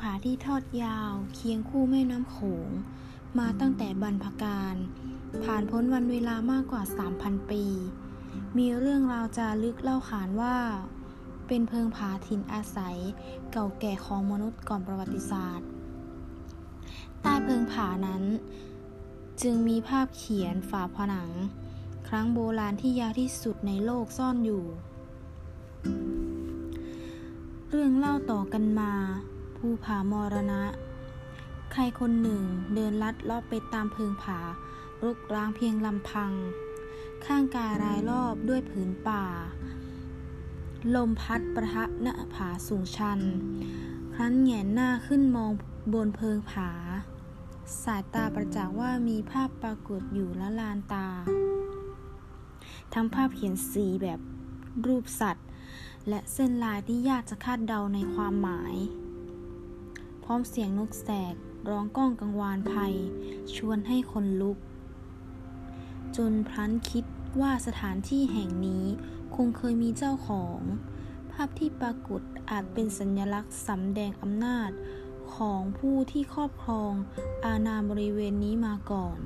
ผาที่ทอดยาว เคียงคู่แม่น้ำโขง มาตั้งแต่บรรพการ ผ่านพ้นวันเวลามากกว่า 3,000 ปี มีเรื่องราวจารึกเล่าขานว่า เป็นเพิงผาถิ่นอาศัย เก่าแก่ของมนุษย์ก่อนประวัติศาสตร์ ใต้เพิงผานั้น จึงมีภาพเขียนฝาผนัง ครั้งโบราณที่ยาวที่สุดในโลกซ่อนอยู่เรื่องเล่าต่อกันมา ภูผามรณะ ใครคนหนึ่งเดินลัดลาะไปตามเพิงผา รุกร้างเพียงลำพัง ข้างกายรายรอบด้วยผืนป่า ลมพัดประทะหน้าผาสูงชัน ครั้นแงนหน้าขึ้นมองบนเพิงผา สายตาประจักษ์ว่ามีภาพปรากฏอยู่ละลานตา ทั้งภาพเขียนสีแบบรูปสัตว์ และเส้นลายที่ยากจะคาดเดาในความหมาย ร้อมเสียงนกแสก ร้องก้องกังวานภัย ชวนให้คนลุก จนพลันคิดว่าสถานที่แห่งนี้คงเคยมีเจ้าของ ภาพที่ปรากฏอาจเป็นสัญลักษณ์สำแดงอำนาจของผู้ที่ครอบครองอาณาบริเวณนี้มาก่อน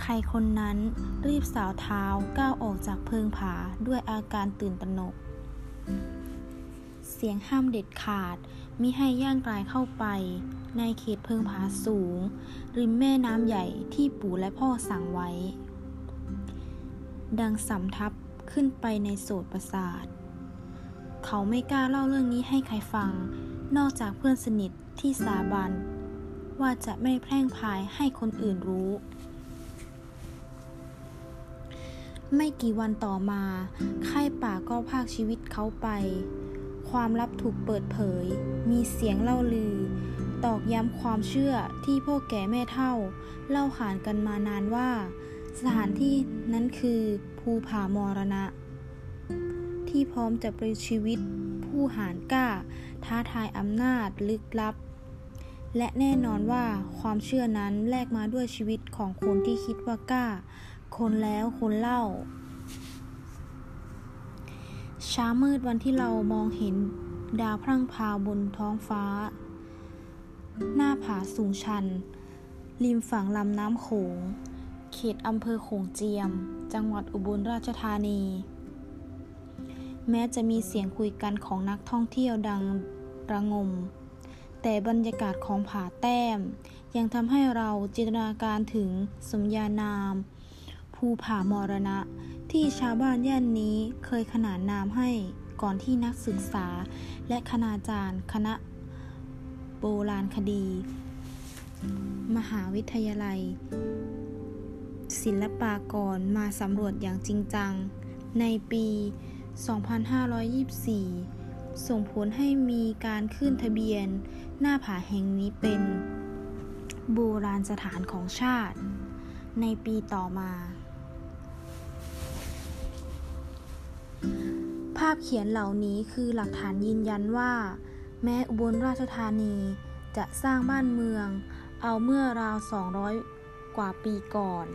ใครคนนั้นรีบสาวเท้าก้าวออกจากเพิงผาด้วยอาการตื่นตระหนก เสียงห้ามเด็ดขาดมิให้ย่างกลายเข้าไป ในเขตเพิงผาสูง ริมแม่น้ำใหญ่ที่ปู่และพ่อสั่งไว้ ดังสำทับขึ้นไปในโสดประสาท เขาไม่กล้าเล่าเรื่องนี้ให้ใครฟัง นอกจากเพื่อนสนิทที่สาบานว่าจะไม่แพร่งพายให้คนอื่นรู้ ไม่กี่วันต่อมาค่ายป่าก็พากชีวิตเขาไป ความลับถูกเปิดเผย มีเสียงเล่าลือ ตอกย้ำความเชื่อที่พ่อแก่แม่เท่า เล่าขานกันมานานว่า สถานที่นั้นคือภูผามรณะ ที่พร้อมจะปลิชีวิตผู้หารกล้า ท้าทายอำนาจลึกลับ และแน่นอนว่าความเชื่อนั้นแลกมาด้วยชีวิตของคนที่คิดว่ากล้า คนแล้วคนเล่า เช้ามืดวันที่เรามองเห็นดาวพรั่งพราวบนท้องฟ้า หน้าผาสูงชัน ริมฝั่งลำน้ำโขง เขตอำเภอโขงเจียม จังหวัดอุบลราชธานี แม้จะมีเสียงคุยกันของนักท่องเที่ยวดังระงม แต่บรรยากาศของผาแต้ม ยังทำให้เราจินตนาการถึงสมญานาม ภูผามรณะ ที่ชาวบ้านย่านนี้เคยขนานนามให้ก่อนที่นักศึกษา และคณาจารย์ คณะโบราณคดี มหาวิทยาลัย ศิลปากรมาสำรวจอย่างจริงจัง ในปี 2524 ส่งผลให้มีการขึ้นทะเบียน หน้าผาแห่งนี้เป็น โบราณสถานของชาติ ในปีต่อมาาพเขียนเหล่านี้คือหลักฐานยืนยันว่า แม้อุบลราชธานีจะสร้างบ้านเมือง เอาเมื่อราว 200 กว่าปีก่อน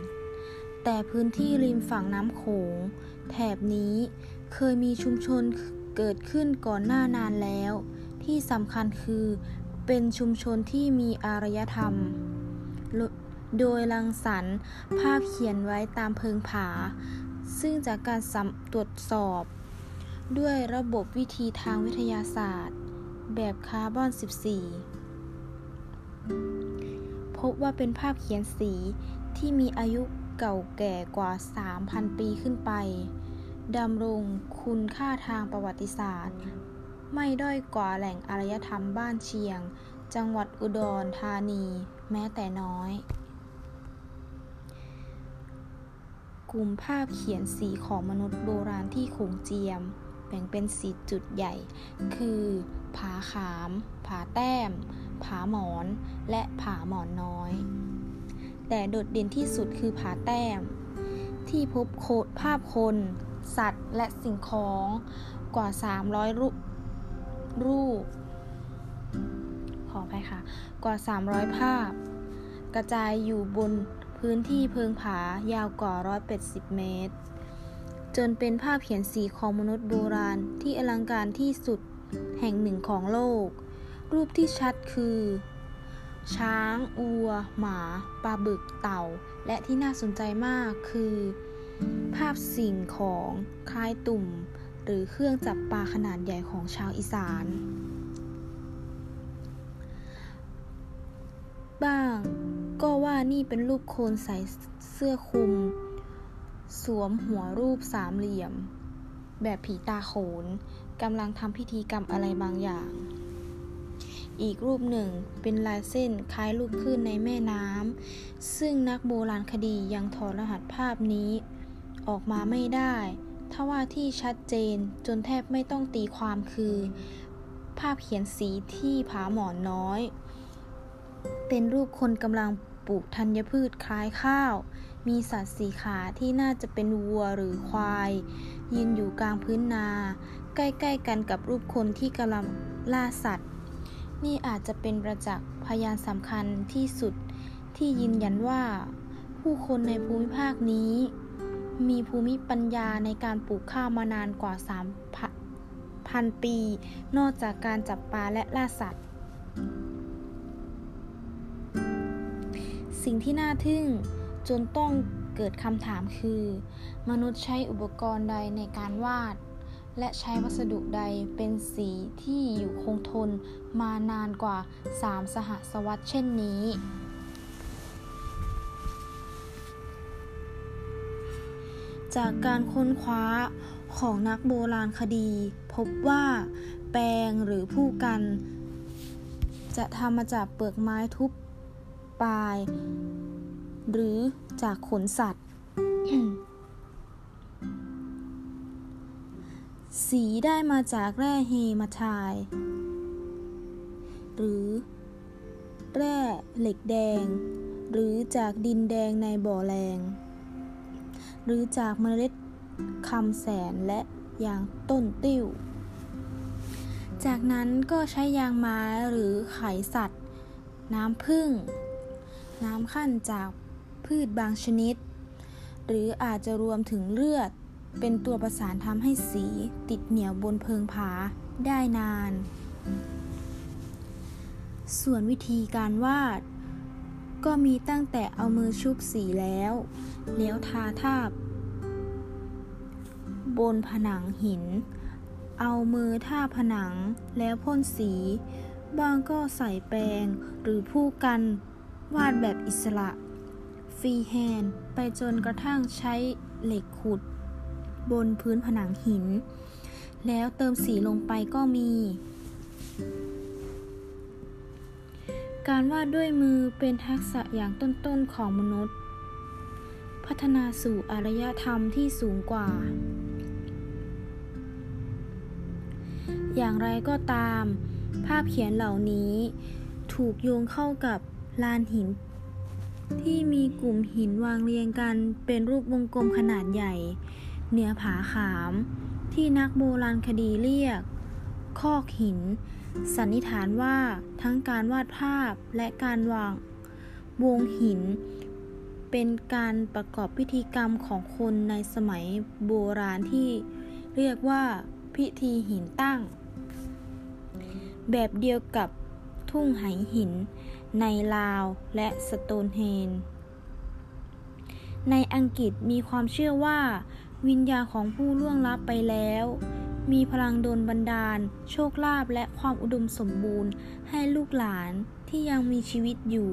แต่พื้นที่ริมฝั่งน้ำโขง แถบนี้เคยมีชุมชนเกิดขึ้นก่อนหน้านานแล้ว ที่สำคัญคือเป็นชุมชนที่มีอารยธรรม โดยรังสรรค์ภาพเขียนไว้ตามเพิงผา ซึ่งจากการตรวจสอบ ด้วยระบบวิธีทางวิทยาศาสตร์ แบบคาร์บอน 14 พบว่าเป็นภาพเขียนสีที่มีอายุเก่าแก่กว่า 3,000 ปีขึ้นไป ดำรงคุณค่าทางประวัติศาสตร์ ไม่ด้อยกว่าแหล่งอารยธรรมบ้านเชียง จังหวัดอุดรธานี แม้แต่น้อย กลุ่มภาพเขียนสีของมนุษย์โบราณที่ขงเจียม แบ่งเป็นสีจุดใหญ่ คือผาขาม ผาแต้ม ผาหมอน และผาหมอนน้อย แต่โดดเด่นที่สุดคือผาแต้ม ที่พบโคดภาพคน สัตว์และสิ่งของกว่า 300 รูปรูป ขอไปค่ะ กว่า 300 ภาพ กระจายอยู่บนพื้นที่เพิงผายาวกว่า 180 เมตร จนเป็นภาพเขียนสีของมนุษย์โบราณที่อลังการที่สุดแห่งหนึ่งของโลก รูปที่ชัดคือ ช้าง อัว หมาปลาบึกเต่า และที่น่าสนใจมากคือ ภาพสิ่งของคล้ายตุ่ม หรือเครื่องจับปลาขนาดใหญ่ของชาวอีสาน บ้างก็ว่านี่เป็นรูปโคนใส่เสื้อคลุม สวมหัวรูปสามเหลี่ยม แบบผีตาโขนกำลังทำพิธีกรรมอะไรบางอย่าง อีกรูปหนึ่งเป็นลายเส้นคล้ายรูปคลื่นในแม่น้ำซึ่งนักโบราณคดียังถอดรหัสภาพนี้ ออกมาไม่ได้ถ้าว่าที่ชัดเจนจนแทบไม่ต้องตีความคือ ภาพเขียนสีที่ผาหมอนน้อย เป็นรูปคนกำลังปลูกธัญพืชคล้ายข้าว มีสัตว์สีขาที่น่าจะเป็นวัวหรือควาย ยืนอยู่กลางพื้นนา ใกล้ๆกันกับรูปคนที่กำลังล่าสัตว์ นี่อาจจะเป็นประจักษ์พยานสำคัญที่สุดที่ยืนยันว่า ผู้คนในภูมิภาคนี้ มีภูมิปัญญาในการปลูกข้าวมานานกว่า3พันปี นอกจากการจับปลาและล่าสัตว์ สิ่งที่น่าทึ่ง จนต้องเกิดคำถามคือ มนุษย์ใช้อุปกรณ์ใดในการวาด และใช้วัสดุใดเป็นสีที่อยู่คงทนมานานกว่า 3 สหศวรรษเช่นนี้ จากการค้นคว้าของนักโบราณคดี พบว่าแปลงหรือผู้กัน จะทำมาจากเปลือกไม้ทุบปลาย หรือจากขนสัตว์ สีได้มาจากแร่เฮมาทาย หรือแร่เหล็กแดง หรือจากดินแดงในบ่อแรง หรือจากเมล็ดคำแสนและยางต้นติ้ว จากนั้นก็ใช้ยางไม้หรือไขสัตว์ น้ำผึ้งน้ำขั้นจาก พืชบางชนิด หรืออาจจะรวมถึงเลือด เป็นตัวประสานทำให้สีติดเหนียวบนเพิงผาได้นาน ส่วนวิธีการวาด ก็มีตั้งแต่เอามือชุบสีแล้ว แล้วทาทาบบนผนังหิน เอามือทาบผนังแล้วพ่นสี บ้างก็ใช้แปรงหรือพู่กันวาดแบบอิสระ freehand ไปจนกระทั่งใช้เหล็กขุด บนพื้นผนังหิน แล้วเติมสีลงไปก็มี การวาดด้วยมือเป็นทักษะอย่างต้นๆของมนุษย์ พัฒนาสู่อารยธรรมที่สูงกว่า อย่างไรก็ตาม ภาพเขียนเหล่านี้ถูกโยงเข้ากับลานหิน ที่มีกลุ่มหินวางเรียงกันเป็นรูปวงกลมขนาดใหญ่ เหนือผาขาม ที่นักโบราณคดีเรียก คอกหิน สันนิษฐานว่าทั้งการวาดภาพและการวางวงหิน เป็นการประกอบพิธีกรรมของคนในสมัยโบราณที่เรียกว่าพิธีหินตั้ง แบบเดียวกับทุ่งไหหิน ในลาวและสโตนเฮน ในอังกฤษมีความเชื่อว่า วิญญาณของผู้ล่วงลับไปแล้ว มีพลังโดนบันดาล โชคลาภและความอุดมสมบูรณ์ ให้ลูกหลานที่ยังมีชีวิตอยู่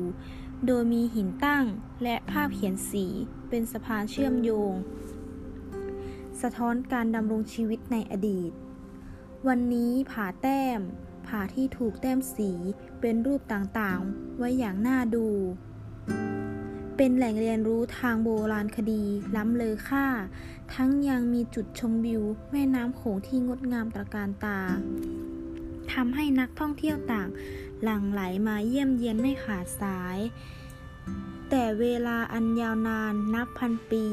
โดยมีหินตั้งและภาพเขียนสีเป็นสะพานเชื่อมโยง สะท้อนการดำรงชีวิตในอดีต วันนี้ผาแต้ม ผาที่ถูกแต้มสีเป็นรูปต่างๆ ไว้อย่างน่าดู เป็นแหล่งเรียนรู้ทางโบราณคดีล้ำเลอค่า ทั้งยังมีจุดชมวิวแม่น้ำโขงที่งดงามตระการตาทำให้นักท่องเที่ยวต่างหลั่งไหลมาเยี่ยมเยียนไม่ขาดสาย แต่เวลาอันยาวนานนับพันปี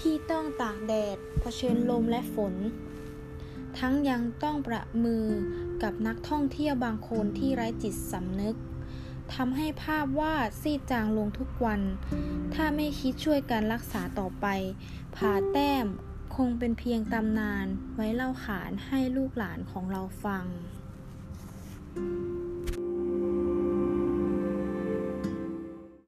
ที่ต้องตากแดดเผชิญลมและฝน ทั้งยังต้องประมือกับนักท่องเที่ยวบางคนที่ไร้จิตสำนึกทำให้ภาพวาดซีดจางลงทุกวัน ถ้าไม่คิดช่วยกันรักษาต่อไป ผาแต้มคงเป็นเพียงตำนานไว้เล่าขานให้ลูกหลานของเราฟัง thank you